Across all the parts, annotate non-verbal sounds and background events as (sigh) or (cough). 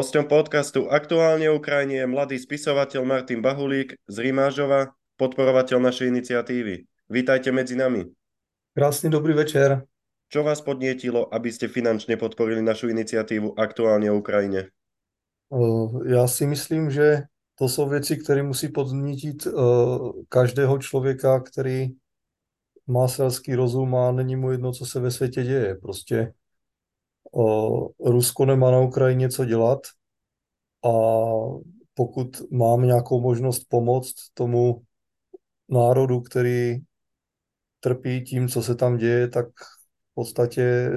Hosťom podcastu Aktuálne Ukrajine je mladý spisovateľ Martin Bahulík z Rimážova, podporovateľ našej iniciatívy. Vítajte medzi nami. Krásny dobrý večer. Čo vás podnietilo, aby ste finančne podporili našu iniciatívu Aktuálne Ukrajine? Já si myslím, že to jsou věci, které musí podnítit každého člověka, který má selský rozum a není mu jedno, co se ve světě děje. Prostě Rusko nemá na Ukrajině co dělat a pokud mám nějakou možnost pomoct tomu národu, který trpí tím, co se tam děje, tak v podstatě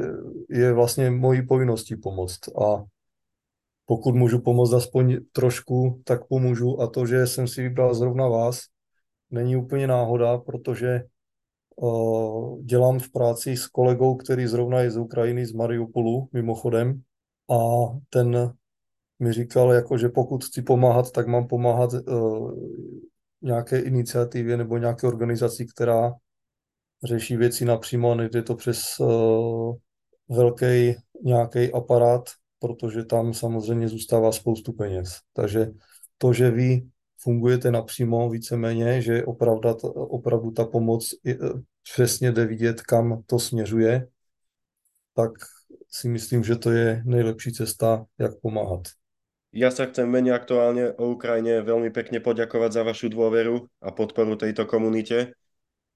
je vlastně mojí povinností pomoct. A pokud můžu pomoct aspoň trošku, tak pomůžu. A to, že jsem si vybral zrovna vás, není úplně náhoda, protože dělám v práci s kolegou, který zrovna je z Ukrajiny, z Mariupolu, mimochodem. A ten mi říkal, jako, že pokud chci pomáhat, tak mám pomáhat uh, nějaké iniciativě nebo nějaké organizaci, která řeší věci napřímo a nejde to přes uh, velký nějaký aparát, protože tam samozřejmě zůstává spoustu peněz. Takže to, že vy fungujete napřímo víceméně, že opravdu, opravdu ta pomoc je, přesně jde vidět, kam to směřuje, tak si myslím, že to je nejlepší cesta, jak pomáhat. Ja sa chcem mene aktuálne o Ukrajine veľmi pekne poďakovať za vašu dôveru a podporu tejto komunite.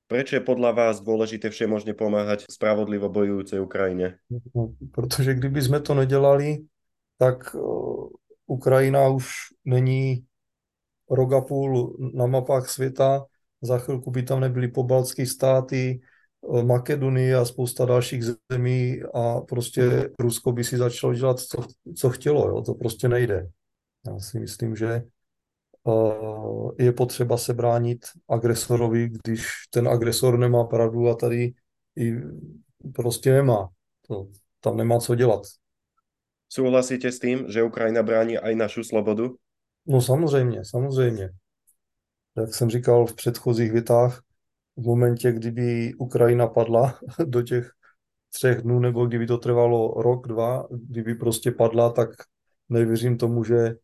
Prečo je podľa vás dôležité všemožne pomáhať spravodlivo bojujúcej Ukrajine? No, protože kdyby jsme to nedělali, tak Ukrajina už není rok a půl na mapách světa, za chvilku by tam nebyly pobaltské státy, uh, Makedonie a spousta dalších zemí a prostě Rusko by si začalo dělat, co, co chtělo. Jo? To prostě nejde. Já si myslím, že uh, je potřeba se bránit agresorovi, když ten agresor nemá pravdu a tady i prostě nemá. To, tam nemá co dělat. Souhlasíte s tím, že Ukrajina brání aj našu slobodu? No samozřejmě, samozřejmě. Jak jsem říkal v předchozích větách, v momentě, kdyby Ukrajina padla (laughs) do těch třech dnů, nebo kdyby to trvalo rok, dva, kdyby prostě padla, tak nevěřím tomu, že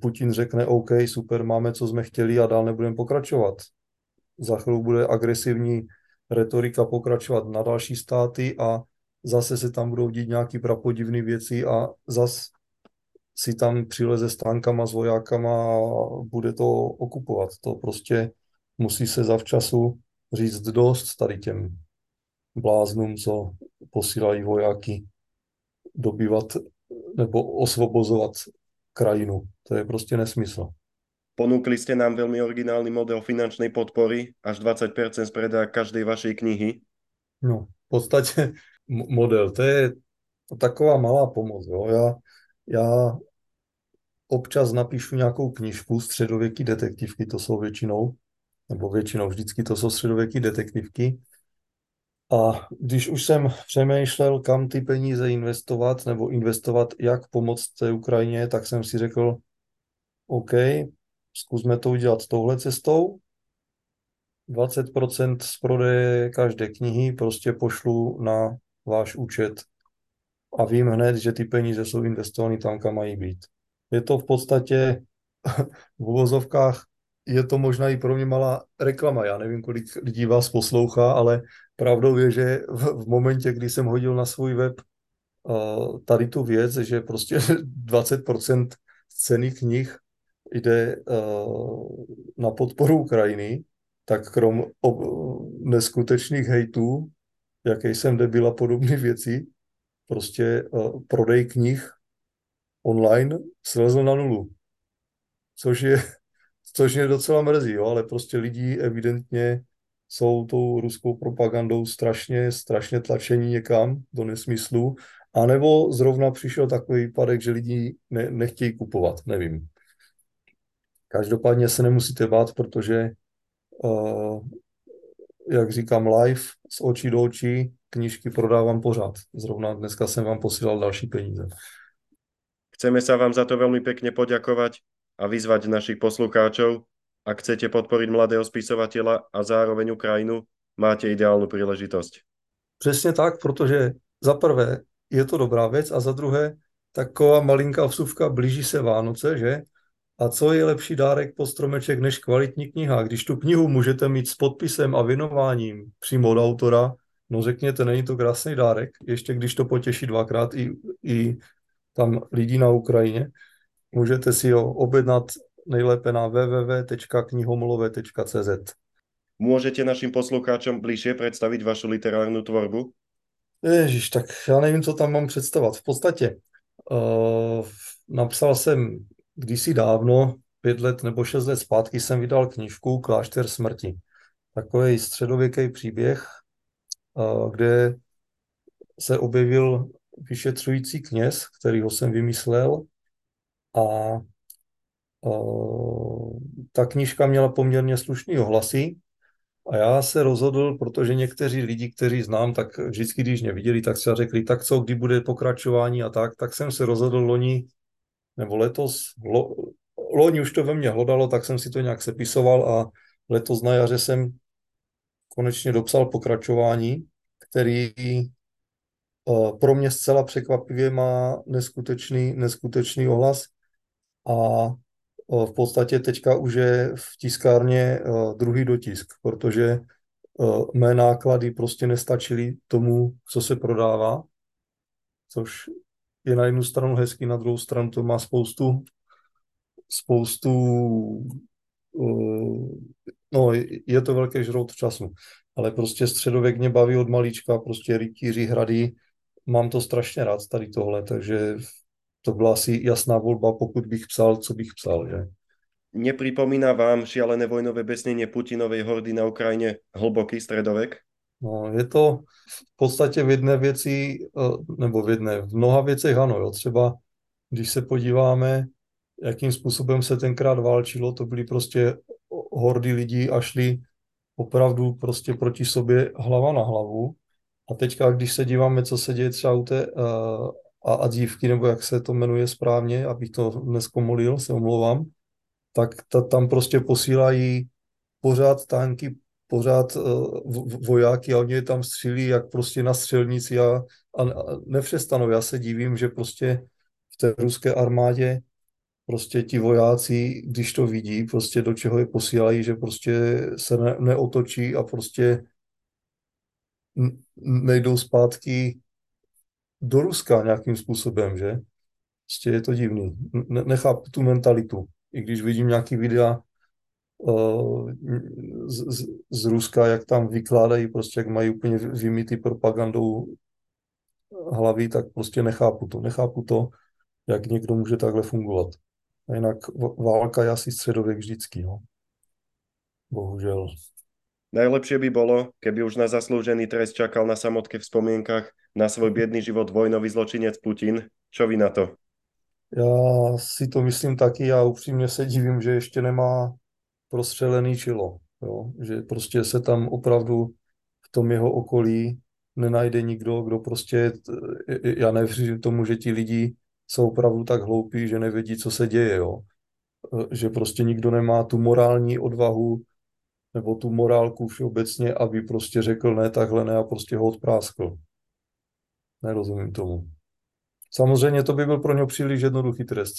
Putin řekne OK, super, máme, co jsme chtěli a dál nebudeme pokračovat. Za chvíli bude agresivní retorika pokračovat na další státy a zase se tam budou dít nějaký prapodivné věci a zase si tam přileze s tankama, s vojákama a bude to okupovat. To prostě musí se zavčasu říct dost tady těm bláznům, co posílají vojáky dobývat nebo osvobozovat krajinu. To je prostě nesmysl. Ponúkli ste nám veľmi originálny model finančnej podpory, až 20% z predaja každej vašej knihy. No, v podstatě (laughs) model, to je taková malá pomoc. Jo. Já, já občas napíšu nějakou knižku, středověký detektivky, to jsou většinou, nebo většinou vždycky to jsou středověký detektivky. A když už jsem přemýšlel, kam ty peníze investovat, nebo investovat, jak pomoct té Ukrajině, tak jsem si řekl, OK, zkusme to udělat touhle cestou. 20% z prodeje každé knihy prostě pošlu na váš účet a vím hned, že ty peníze jsou investovány tam, kam mají být. Je to v podstatě (laughs) v uvozovkách, je to možná i pro mě malá reklama. Já nevím, kolik lidí vás poslouchá, ale pravdou je, že v, v momentě, kdy jsem hodil na svůj web uh, tady tu věc, že prostě (laughs) 20% ceny knih jde uh, na podporu Ukrajiny, tak krom ob, neskutečných hejtů, jaký jsem debil a podobné (laughs) věci, prostě uh, prodej knih online slezl na nulu. Což je, (laughs) což je docela mrzí, jo, ale prostě lidi evidentně jsou tou ruskou propagandou strašně, strašně tlačení někam do nesmyslu, anebo zrovna přišel takový výpadek, že lidi ne, nechtějí kupovat, nevím. Každopádně se nemusíte bát, protože, uh, jak říkám, live z očí do očí knížky prodávám pořád. Zrovna dneska jsem vám posílal další peníze. Chceme sa vám za to veľmi pekne poďakovať a vyzvať našich poslucháčov, ak chcete podporiť mladého spisovateľa a zároveň Ukrajinu, máte ideálnu príležitosť. Přesně tak, protože za prvé je to dobrá věc a za druhé taková malinká vsuvka, blíží se Vánoce, že? A co je lepší dárek po stromeček než kvalitní kniha? Když tu knihu můžete mít s podpisem a věnováním přímo od autora, no řekněte, není to krásný dárek, ještě když to potěší dvakrát i, i tam lidí na Ukrajině. Můžete si ho objednat nejlépe na www.knihomolové.cz. Můžete našim poslucháčům blíže představit vašu literárnu tvorbu? Ježíš, tak já nevím, co tam mám představovat. V podstatě uh, napsal jsem kdysi dávno, pět let nebo šest let zpátky, jsem vydal knižku Klášter smrti. Takový středověký příběh, kde se objevil vyšetřující kněz, kterýho jsem vymyslel. A ta knižka měla poměrně slušný ohlasy, a já se rozhodl, protože někteří lidi, kteří znám, tak vždycky, když mě viděli, tak se řekli, tak co, kdy bude pokračování? a tak, tak jsem se rozhodl loni, nebo letos, lo, loni už to ve mně hlodalo, tak jsem si to nějak sepisoval a letos na jaře jsem konečně dopsal pokračování, který uh, pro mě zcela překvapivě má neskutečný, neskutečný ohlas. A v podstatě teďka už je v tiskárně druhý dotisk, protože mé náklady prostě nestačily tomu, co se prodává, což je na jednu stranu hezky, na druhou stranu to má spoustu spoustu no, je to velký žrout času, ale prostě středověk mě baví od malička, prostě rytíři, hrady, mám to strašně rád tady tohle, takže to byla asi jasná volba, pokud bych psal, co bych psal. Že? Nepripomína vám šialené vojnové besnenie Putinovej hordy na Ukrajině hlboký středověk? No, je to v podstatě v jedné věci, eh, nebo v jedné, v mnoha věcech ano, jo. Třeba když se podíváme, jakým způsobem se tenkrát válčilo, to byly prostě hordy lidí a šli opravdu prostě proti sobě hlava na hlavu. A teďka, když se díváme, co se děje třeba u té uh, a, a dívky, nebo jak se to jmenuje správně, abych to neskomolil, se omlouvám, tak ta, tam prostě posílají pořád tanky, pořád uh, vojáky a oni je tam střílí jak prostě na střelnici a, a, a nepřestanou. Já se divím, že prostě v té ruské armádě prostě ti vojáci, když to vidí, prostě do čeho je posílají, že prostě se ne, neotočí a prostě nejdou zpátky do Ruska nějakým způsobem, že? Prostě je to divný. Nechápu tu mentalitu. I když vidím nějaký videa uh, z, z, Ruska, jak tam vykládají, prostě jak mají úplně vymytý propagandou hlavy, tak prostě nechápu to. Nechápu to, jak někdo může takhle fungovat. A jinak válka je asi středověk vždycky, no. Bohužel. Najlepšie by bolo, keby už na zaslúžený trest čakal na samotke v spomienkach na svoj biedný život vojnový zločinec Putin. Čo vy na to? Já si to myslím taky a upřímně se divím, že ještě nemá prostřelený čilo. Jo? Že prostě se tam opravdu v tom jeho okolí nenajde nikdo, kdo prostě, já nevěřím tomu, že ti lidi jsou opravdu tak hloupí, že nevědí, co se děje. Jo? Že prostě nikdo nemá tu morální odvahu nebo tu morálku všeobecně, aby prostě řekl ne, takhle ne a prostě ho odpráskl. Nerozumím tomu. Samozřejmě to by byl pro něj příliš jednoduchý trest.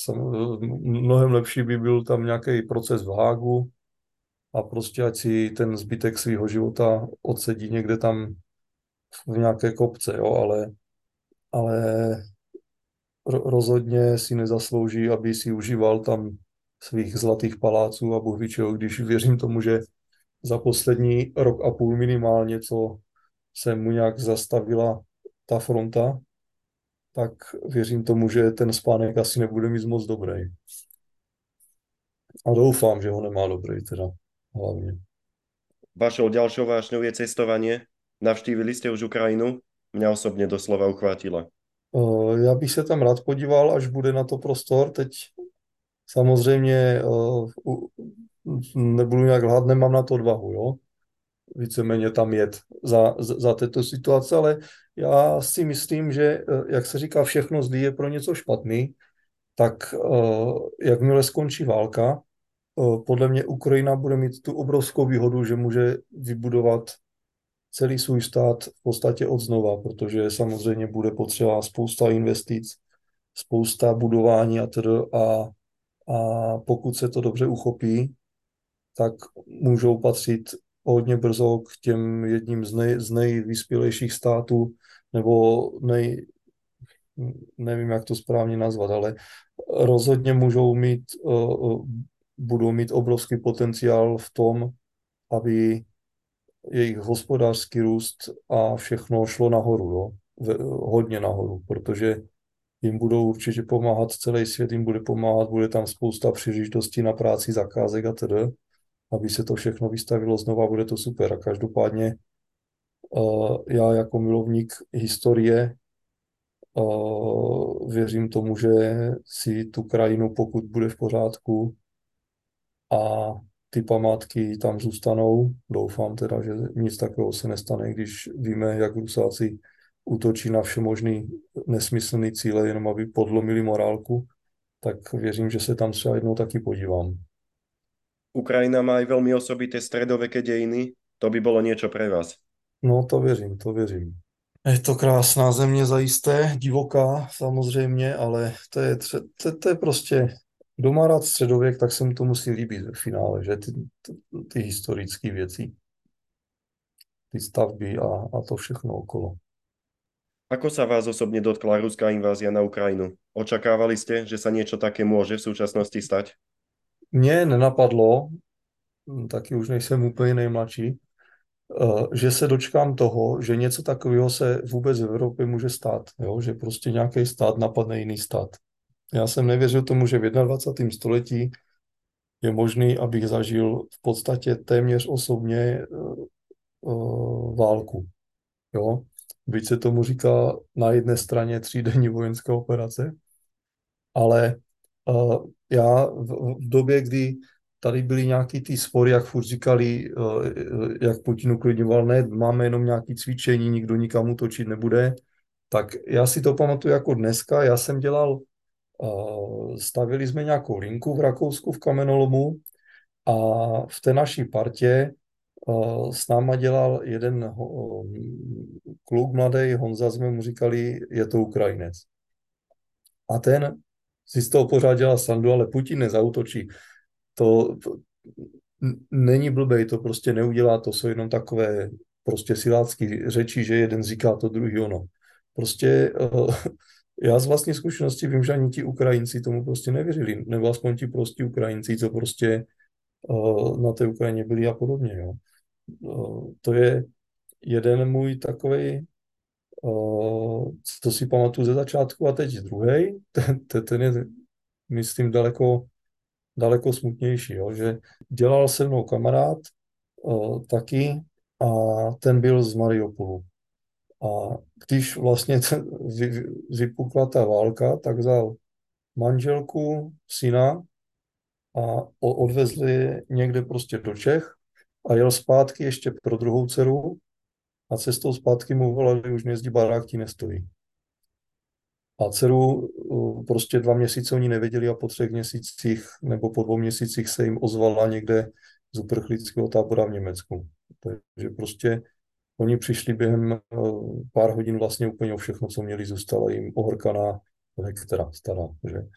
Mnohem lepší by byl tam nějaký proces v Hágu a prostě ať si ten zbytek svého života odsedí někde tam v nějaké kopce, jo, ale, ale rozhodně si nezaslouží, aby si užíval tam svých zlatých paláců a Bůh když věřím tomu, že za poslední rok a půl minimálně, co se mu nějak zastavila ta fronta, tak věřím tomu, že ten spánek asi nebude mít moc dobrý. A doufám, že ho nemá dobrý teda hlavně. Vašou ďalšou vášňou je cestovanie. Navštívili jste už Ukrajinu? Mě osobně doslova uchvátila. Uh, já bych se tam rád podíval, až bude na to prostor. Teď samozřejmě uh, nebudu nějak lhát, nemám na to odvahu, jo víceméně tam jet za, za této situace, ale já si myslím, že, eh, jak se říká, všechno zlý je pro něco špatný, tak eh, jakmile skončí válka, eh, podle mě Ukrajina bude mít tu obrovskou výhodu, že může vybudovat celý svůj stát v podstatě od znova, protože samozřejmě bude potřeba spousta investic, spousta budování a tedy a, a pokud se to dobře uchopí, tak můžou patřit hodně brzo k těm jedním z, nej, z nejvyspělejších států, nebo nej, nevím, jak to správně nazvat, ale rozhodně můžou mít, uh, budou mít obrovský potenciál v tom, aby jejich hospodářský růst a všechno šlo nahoru, jo? hodně nahoru, protože jim budou určitě pomáhat, celý svět jim bude pomáhat, bude tam spousta příležitostí na práci, zakázek a tedy, aby se to všechno vystavilo znova, bude to super. A každopádně uh, já jako milovník historie uh, věřím tomu, že si tu krajinu, pokud bude v pořádku a ty památky tam zůstanou. Doufám teda, že nic takového se nestane, když víme, jak Rusáci útočí na všemožný nesmyslný cíle, jenom aby podlomili morálku, tak věřím, že se tam třeba jednou taky podívám. Ukrajina má i velmi osobité středověké dějiny. To by bylo něco pro vás. No, to věřím, to věřím. Je to krásná země zajisté, divoká samozřejmě, ale to je, to, to je prostě kdo má rád středověk, tak se mu to musí líbit ve finále, že ty, ty, ty historické věci, ty stavby a, a to všechno okolo. Ako sa vás osobne dotkla ruská invázia na Ukrajinu? Očakávali ste, že sa niečo také môže v súčasnosti stať? Mně nenapadlo, taky už nejsem úplně nejmladší, eh, že se dočkám toho, že něco takového se vůbec v Evropě může stát. Jo? Že prostě nějaký stát napadne jiný stát. Já jsem nevěřil tomu, že v 21. století je možný, abych zažil v podstatě téměř osobně uh, válku. Jo? Byť se tomu říká na jedné straně třídenní vojenské operace, ale uh, já v, v době, kdy tady byly nějaký ty spory, jak furt říkali, uh, jak Putin uklidňoval, ne, máme jenom nějaké cvičení, nikdo nikam točit nebude, tak já si to pamatuju jako dneska, já jsem dělal stavili jsme nějakou linku v Rakousku v kamenolomu a v té naší partě s náma dělal jeden kluk mladý, Honza, jsme mu říkali, je to Ukrajinec. A ten si z toho pořád dělal sandu, ale Putin nezautočí. To, není blbej, to prostě neudělá, to jsou jenom takové prostě silácky řeči, že jeden říká to, druhý ono. Prostě já z vlastní zkušenosti vím, že ani ti Ukrajinci tomu prostě nevěřili, nebo aspoň ti prostí Ukrajinci, co prostě uh, na té Ukrajině byli a podobně. Jo. Uh, to je jeden můj takový, uh, co si pamatuju ze začátku a teď druhý, (laughs) ten, ten je, myslím, daleko, daleko smutnější, jo, že dělal se mnou kamarád uh, taky a ten byl z Mariupolu. A když vlastně (laughs) vypukla ta válka, tak vzal manželku, syna a odvezli někde prostě do Čech a jel zpátky ještě pro druhou dceru a cestou zpátky mu volali, už nejezdí barák, ti nestojí. A dceru prostě dva měsíce oni nevěděli a po třech měsících nebo po dvou měsících se jim ozvala někde z uprchlického tábora v Německu. Takže prostě Oni přišli během eh, pár hodin vlastně úplně o všechno, co měli, zůstala jim ohorkaná hektara stará. Že?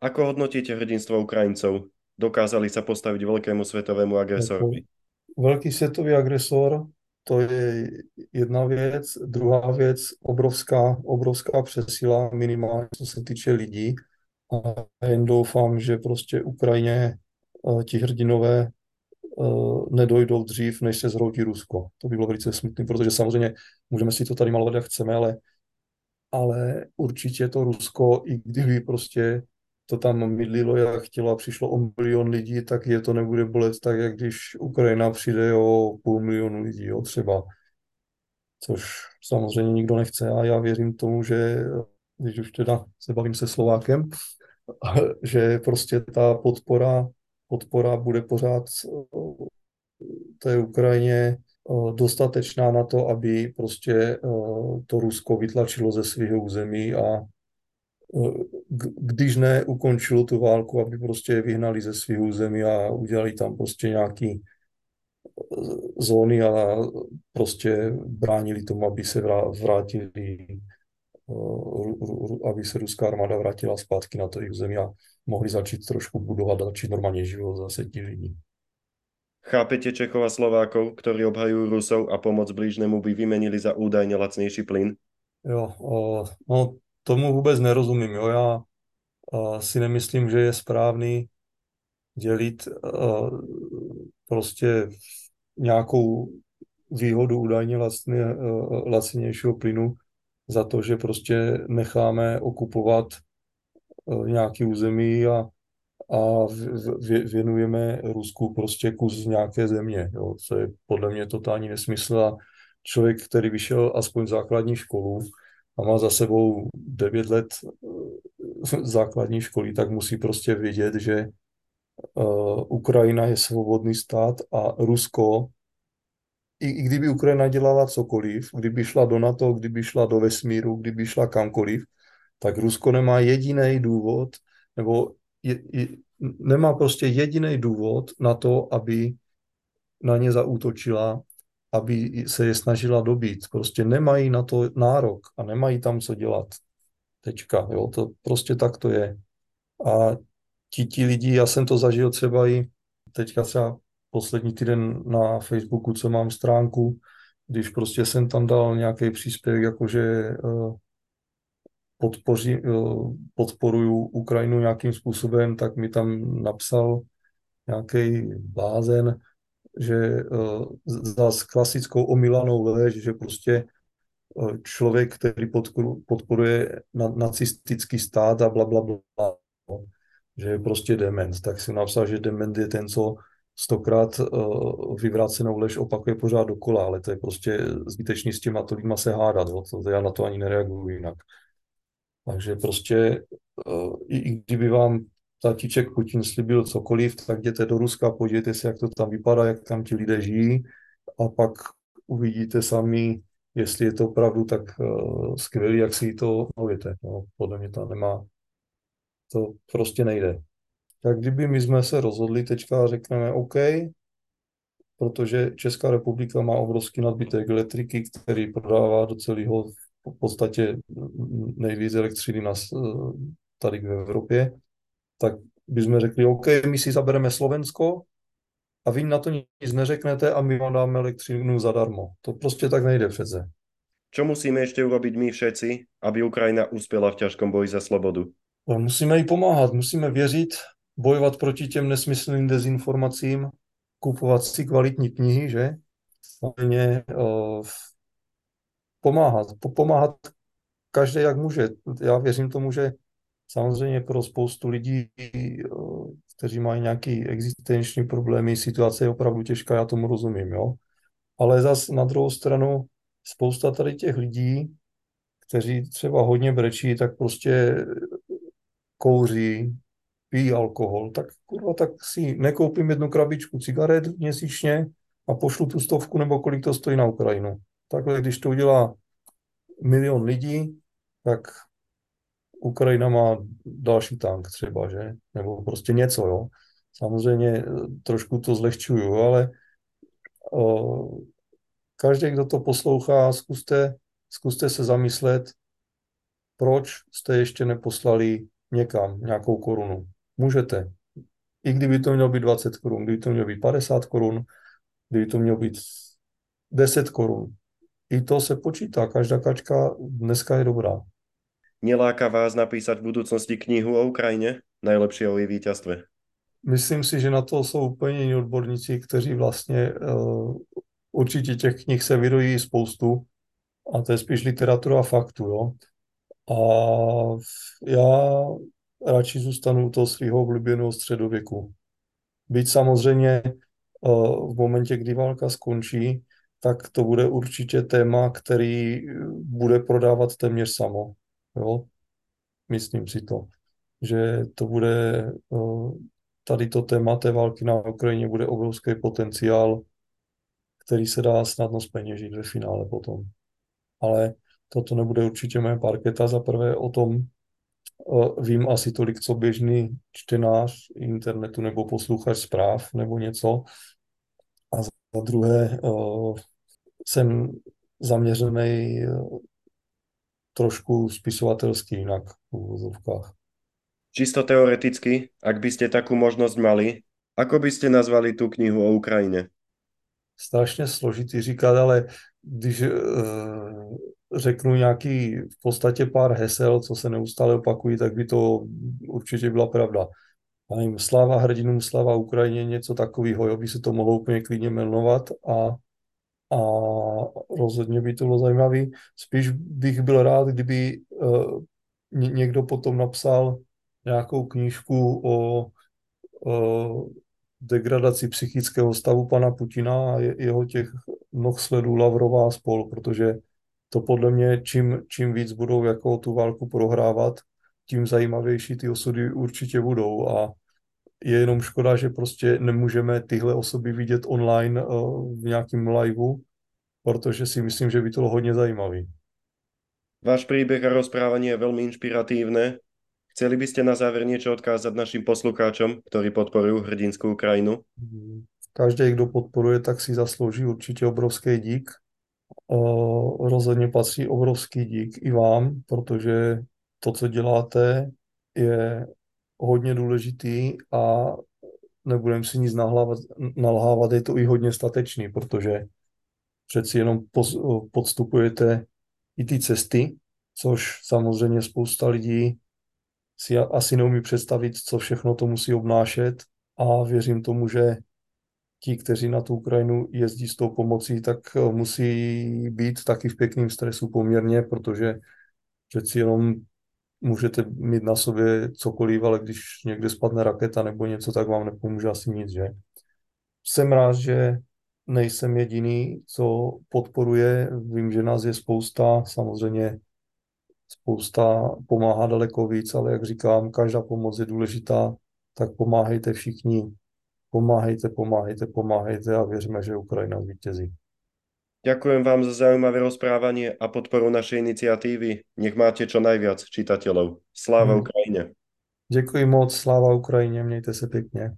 Ako hodnotíte hrdinstvo Ukrajincov? Dokázali se postavit velkému světovému agresorovi? Jako velký světový agresor, to je jedna věc. Druhá věc, obrovská, obrovská přesila, minimálně co se týče lidí. A jen doufám, že prostě Ukrajině eh, ti hrdinové nedojdou dřív, než se zhroutí Rusko. To by bylo velice smutné, protože samozřejmě můžeme si to tady malovat, jak chceme, ale, ale určitě to Rusko, i kdyby prostě to tam mydlilo, jak chtělo a přišlo o milion lidí, tak je to nebude bolet tak, jak když Ukrajina přijde o půl milionu lidí, jo, třeba. Což samozřejmě nikdo nechce a já věřím tomu, že když už teda se bavím se Slovákem, (laughs) že prostě ta podpora podpora bude pořád eh, té Ukrajině eh, dostatečná na to, aby prostě eh, to Rusko vytlačilo ze svého území a když ne ukončilo tu válku, aby prostě vyhnali ze svého území a udělali tam prostě nějaký zóny a prostě bránili tomu, aby se vrátili aby se ruská armáda vrátila zpátky na to jejich území a mohli začít trošku budovat a začít normálně život zase ti lidi. Chápete Čechov a Slovákov, ktorí obhajujú Rusov a pomoc blížnemu by vymenili za údajne lacnejší plyn? Jo, no tomu vůbec nerozumím. Jo. Já si nemyslím, že je správný dělit prostě nějakou výhodu údajně lacinějšího plynu za to, že prostě necháme okupovat nějaký území a, a věnujeme Rusku prostě kus nějaké země. Jo. To je podle mě totální nesmysl a člověk, který vyšel aspoň základní školu a má za sebou 9 let (laughs) základní školy, tak musí prostě vědět, že uh, Ukrajina je svobodný stát a Rusko, i, i kdyby Ukrajina dělala cokoliv, kdyby šla do NATO, kdyby šla do vesmíru, kdyby šla kamkoliv, tak Rusko nemá jediný důvod, nebo je, je, nemá prostě jediný důvod na to, aby na ně zaútočila, aby se je snažila dobít. Prostě nemají na to nárok a nemají tam co dělat. Tečka. Jo, to prostě tak to je. A ti, ti lidi, já jsem to zažil třeba i teďka třeba poslední týden na Facebooku, co mám stránku, když prostě jsem tam dal nějaký příspěvek, jakože uh, podpoří, uh, podporuju Ukrajinu nějakým způsobem, tak mi tam napsal nějaký blázen, že uh, za klasickou omilanou lež, že prostě člověk, který podporuje nacistický stát a bla, bla, bla, že je prostě dement. Tak si napsal, že dement je ten, co stokrát uh, vyvrácenou lež opakuje pořád dokola, ale to je prostě zbytečný s těma lidma se hádat, jo? To, to já na to ani nereaguju jinak. Takže prostě uh, i, i kdyby vám tatíček Putin slíbil cokoliv, tak jděte do Ruska, podívejte se, jak to tam vypadá, jak tam ti lidé žijí a pak uvidíte sami, jestli je to opravdu tak uh, skvělý, jak si to mluvíte. No, podle mě to nemá, to prostě nejde. Tak kdyby my jsme se rozhodli teďka a řekneme OK, protože Česká republika má obrovský nadbytek elektriky, který prodává do celého v podstatě nejvíc elektřiny nás eh, tady v Evropě, tak bychom řekli, OK, my si zabereme Slovensko a vy na to nic neřeknete a my vám dáme elektřinu zadarmo. To prostě tak nejde přece. Čo musíme ešte urobiť my všetci, aby Ukrajina uspěla v ťažkom boji za slobodu? No, musíme jí pomáhat, musíme věřit, bojovat proti těm nesmyslným dezinformacím, kupovat si kvalitní knihy, že? Samozřejmě uh, pomáhat, pomáhat každý jak může. Já věřím tomu, že samozřejmě pro spoustu lidí, uh, kteří mají nějaký existenční problémy, situace je opravdu těžká, já tomu rozumím, jo. Ale zas na druhou stranu spousta tady těch lidí, kteří třeba hodně brečí, tak prostě kouří, pijí alkohol, tak kurva, tak si nekoupím jednu krabičku cigaret měsíčně a pošlu tu stovku nebo kolik to stojí na Ukrajinu. Takhle, když to udělá milion lidí, tak Ukrajina má další tank třeba, že? Nebo prostě něco, jo. Samozřejmě eh, trošku to zlehčuju, ale o, každý, kdo to poslouchá, zkuste, zkuste se zamyslet, proč jste ještě neposlali někam nějakou korunu. Můžete. I kdyby to mělo být 20 korun, kdyby to mělo být 50 korun, kdyby to mělo být 10 korun. I to se počítá. Každá kačka dneska je dobrá. Neláka vás napísať v budúcnosti knihu o Ukrajině? Najlepšie o její víťazstve. Myslím si, že na to jsou úplně jiní odborníci, kteří vlastně uh, určitě těch knih se vyrojí spoustu a to je spíš literatura faktu, jo. A já radši zůstanu u toho svého oblíbeného středověku. Byť samozřejmě eh, v momentě, kdy válka skončí, tak to bude určitě téma, který bude prodávat téměř samo. Jo? Myslím si to, že to bude eh, tady to téma té války na Ukrajině bude obrovský potenciál, který se dá snadno zpeněžit ve finále potom. Ale toto nebude určitě moje parketa. Za prvé o tom vím asi tolik, co běžný čtenář internetu nebo posluchač zpráv nebo něco. A za druhé jsem zaměřený trošku spisovatelsky jinak v úvozovkách. Čisto teoreticky, ak by ste takú možnosť mali, ako by ste nazvali tú knihu o Ukrajine? Strašně složitý říkat, ale když e, řeknu nějaký v podstatě pár hesel, co se neustále opakují, tak by to určitě byla pravda. Jim sláva hrdinům, sláva Ukrajině, něco takového, jo, by se to mohlo úplně klidně jmenovat a a rozhodně by to bylo zajímavé. Spíš bych byl rád, kdyby uh, někdo potom napsal nějakou knížku o uh, degradaci psychického stavu pana Putina a jeho těch mnoh sledů Lavrová spol, protože to podle mě, čím, čím víc budou jako tu válku prohrávat, tím zajímavější ty osudy určitě budou a je jenom škoda, že prostě nemůžeme tyhle osoby vidět online uh, v nějakém liveu, protože si myslím, že by to bylo hodně zajímavý. Váš príbeh a rozprávanie je veľmi inšpiratívne. Chceli by ste na záver niečo odkázať našim poslucháčom, ktorí podporujú hrdinskou Ukrajinu? Každý, kdo podporuje, tak si zaslouží určitě obrovský dík. Rozhodně patří obrovský dík i vám, protože to, co děláte, je hodně důležitý a nebudem si nic nalhávat, nalhávat, je to i hodně statečný, protože přeci jenom podstupujete i ty cesty, což samozřejmě spousta lidí si asi neumí představit, co všechno to musí obnášet a věřím tomu, že ti, kteří na tu Ukrajinu jezdí s tou pomocí, tak musí být taky v pěkném stresu poměrně, protože přeci jenom můžete mít na sobě cokoliv, ale když někde spadne raketa nebo něco, tak vám nepomůže asi nic, že? Jsem rád, že nejsem jediný, co podporuje. Vím, že nás je spousta, samozřejmě spousta pomáhá daleko víc, ale jak říkám, každá pomoc je důležitá, tak pomáhejte všichni, pomáhejte, pomáhejte, pomáhejte a věříme, že Ukrajina zvítězí. Ďakujem vám za zaujímavé rozprávanie a podporu našej iniciatívy. Nech máte čo najviac čitateľov. Sláva hmm. Ukrajine. Děkuji moc, sláva Ukrajině, mějte se pěkně.